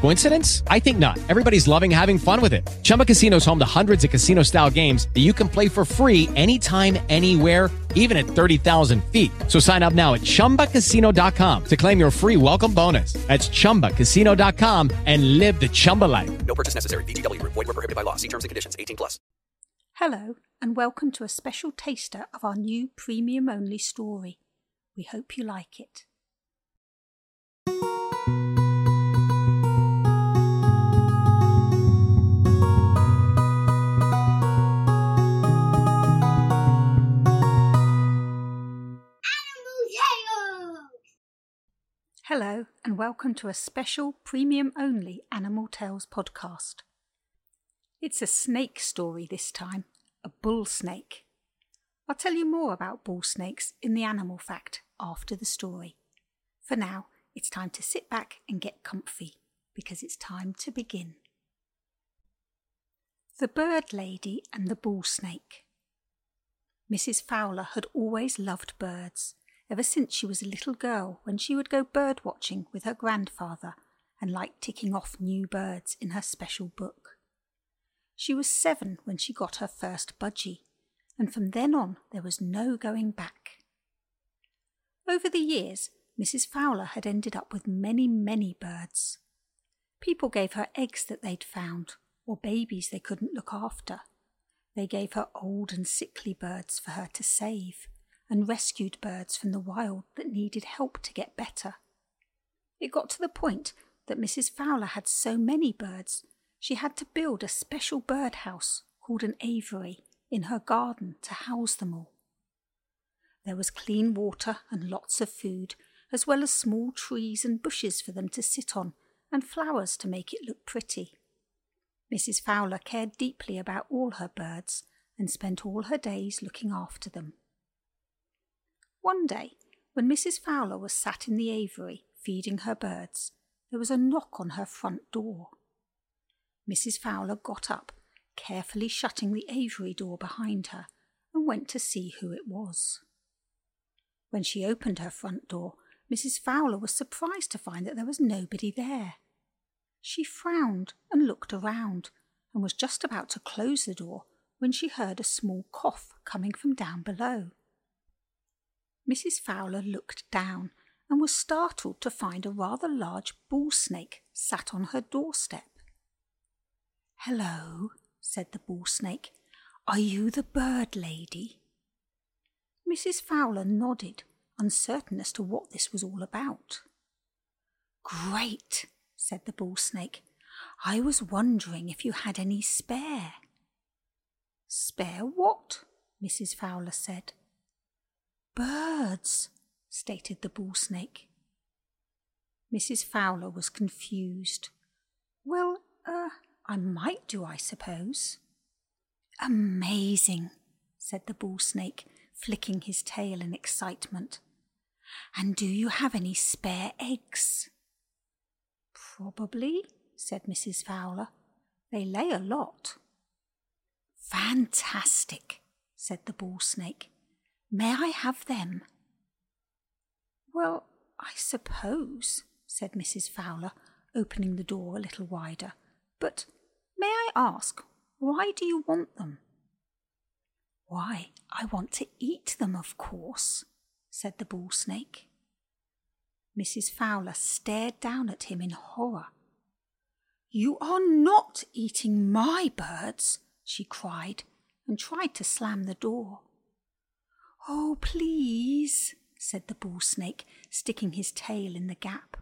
Coincidence? I think not. Everybody's loving having fun with it. Chumba Casino is home to hundreds of casino-style games that you can play for free anytime, anywhere even at 30,000 feet. So sign up now at ChumbaCasino.com to claim your free welcome bonus. That's ChumbaCasino.com and live the Chumba life. No purchase necessary. VGW. Void were prohibited by law. See terms and conditions. 18 plus. Hello, and welcome to a special taster of our new premium-only story. We hope you like it. And welcome to a special premium only Animal Tales podcast. It's a snake story this time, a bull snake. I'll tell you more about bull snakes in the animal fact after the story. For now, it's time to sit back and get comfy because it's time to begin. The Bird Lady and the Bull Snake. Mrs. Fowler had always loved birds ever since she was a little girl when she would go bird watching with her grandfather and liked ticking off new birds in her special book. She was seven when she got her first budgie, and from then on there was no going back. Over the years, Mrs. Fowler had ended up with many, many birds. People gave her eggs that they'd found, or babies they couldn't look after. They gave her old and sickly birds for her to save and rescued birds from the wild that needed help to get better. It got to the point that Mrs. Fowler had so many birds she had to build a special birdhouse called an aviary in her garden to house them all. There was clean water and lots of food, as well as small trees and bushes for them to sit on and flowers to make it look pretty. Mrs. Fowler cared deeply about all her birds and spent all her days looking after them. One day, when Mrs. Fowler was sat in the aviary feeding her birds, there was a knock on her front door. Mrs. Fowler got up, carefully shutting the aviary door behind her, and went to see who it was. When she opened her front door, Mrs. Fowler was surprised to find that there was nobody there. She frowned and looked around, and was just about to close the door when she heard a small cough coming from down below. Mrs. Fowler looked down and was startled to find a rather large bull snake sat on her doorstep. Hello, said the bull snake. Are you the bird lady? Mrs. Fowler nodded, uncertain as to what this was all about. Great, said the bull snake. I was wondering if you had any spare. Spare what? Mrs. Fowler said. Birds, stated the bull snake. Mrs. Fowler was confused. Well, uh, I might do, I suppose. Amazing, said the bull snake, flicking his tail in excitement. And do you have any spare eggs? Probably, said Mrs. Fowler. They lay a lot. Fantastic, said the bull snake. May I have them? Well, I suppose, said Mrs. Fowler, opening the door a little wider. But may I ask, why do you want them? Why, I want to eat them, of course, said the bull snake. Mrs. Fowler stared down at him in horror. You are not eating my birds, she cried, and tried to slam the door. Oh, please, said the bull snake, sticking his tail in the gap.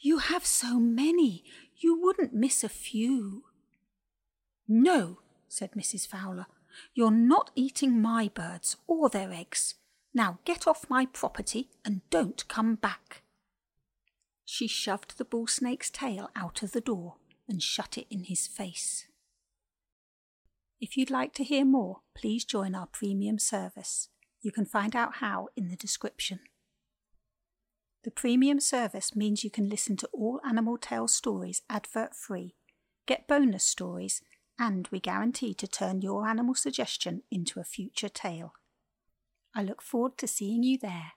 You have so many, you wouldn't miss a few. No, said Mrs. Fowler. You're not eating my birds or their eggs. Now get off my property and don't come back. She shoved the bull snake's tail out of the door and shut it in his face. If you'd like to hear more, please join our premium service. You can find out how in the description. The premium service means you can listen to all Animal Tales stories advert free, get bonus stories, and we guarantee to turn your animal suggestion into a future tale. I look forward to seeing you there.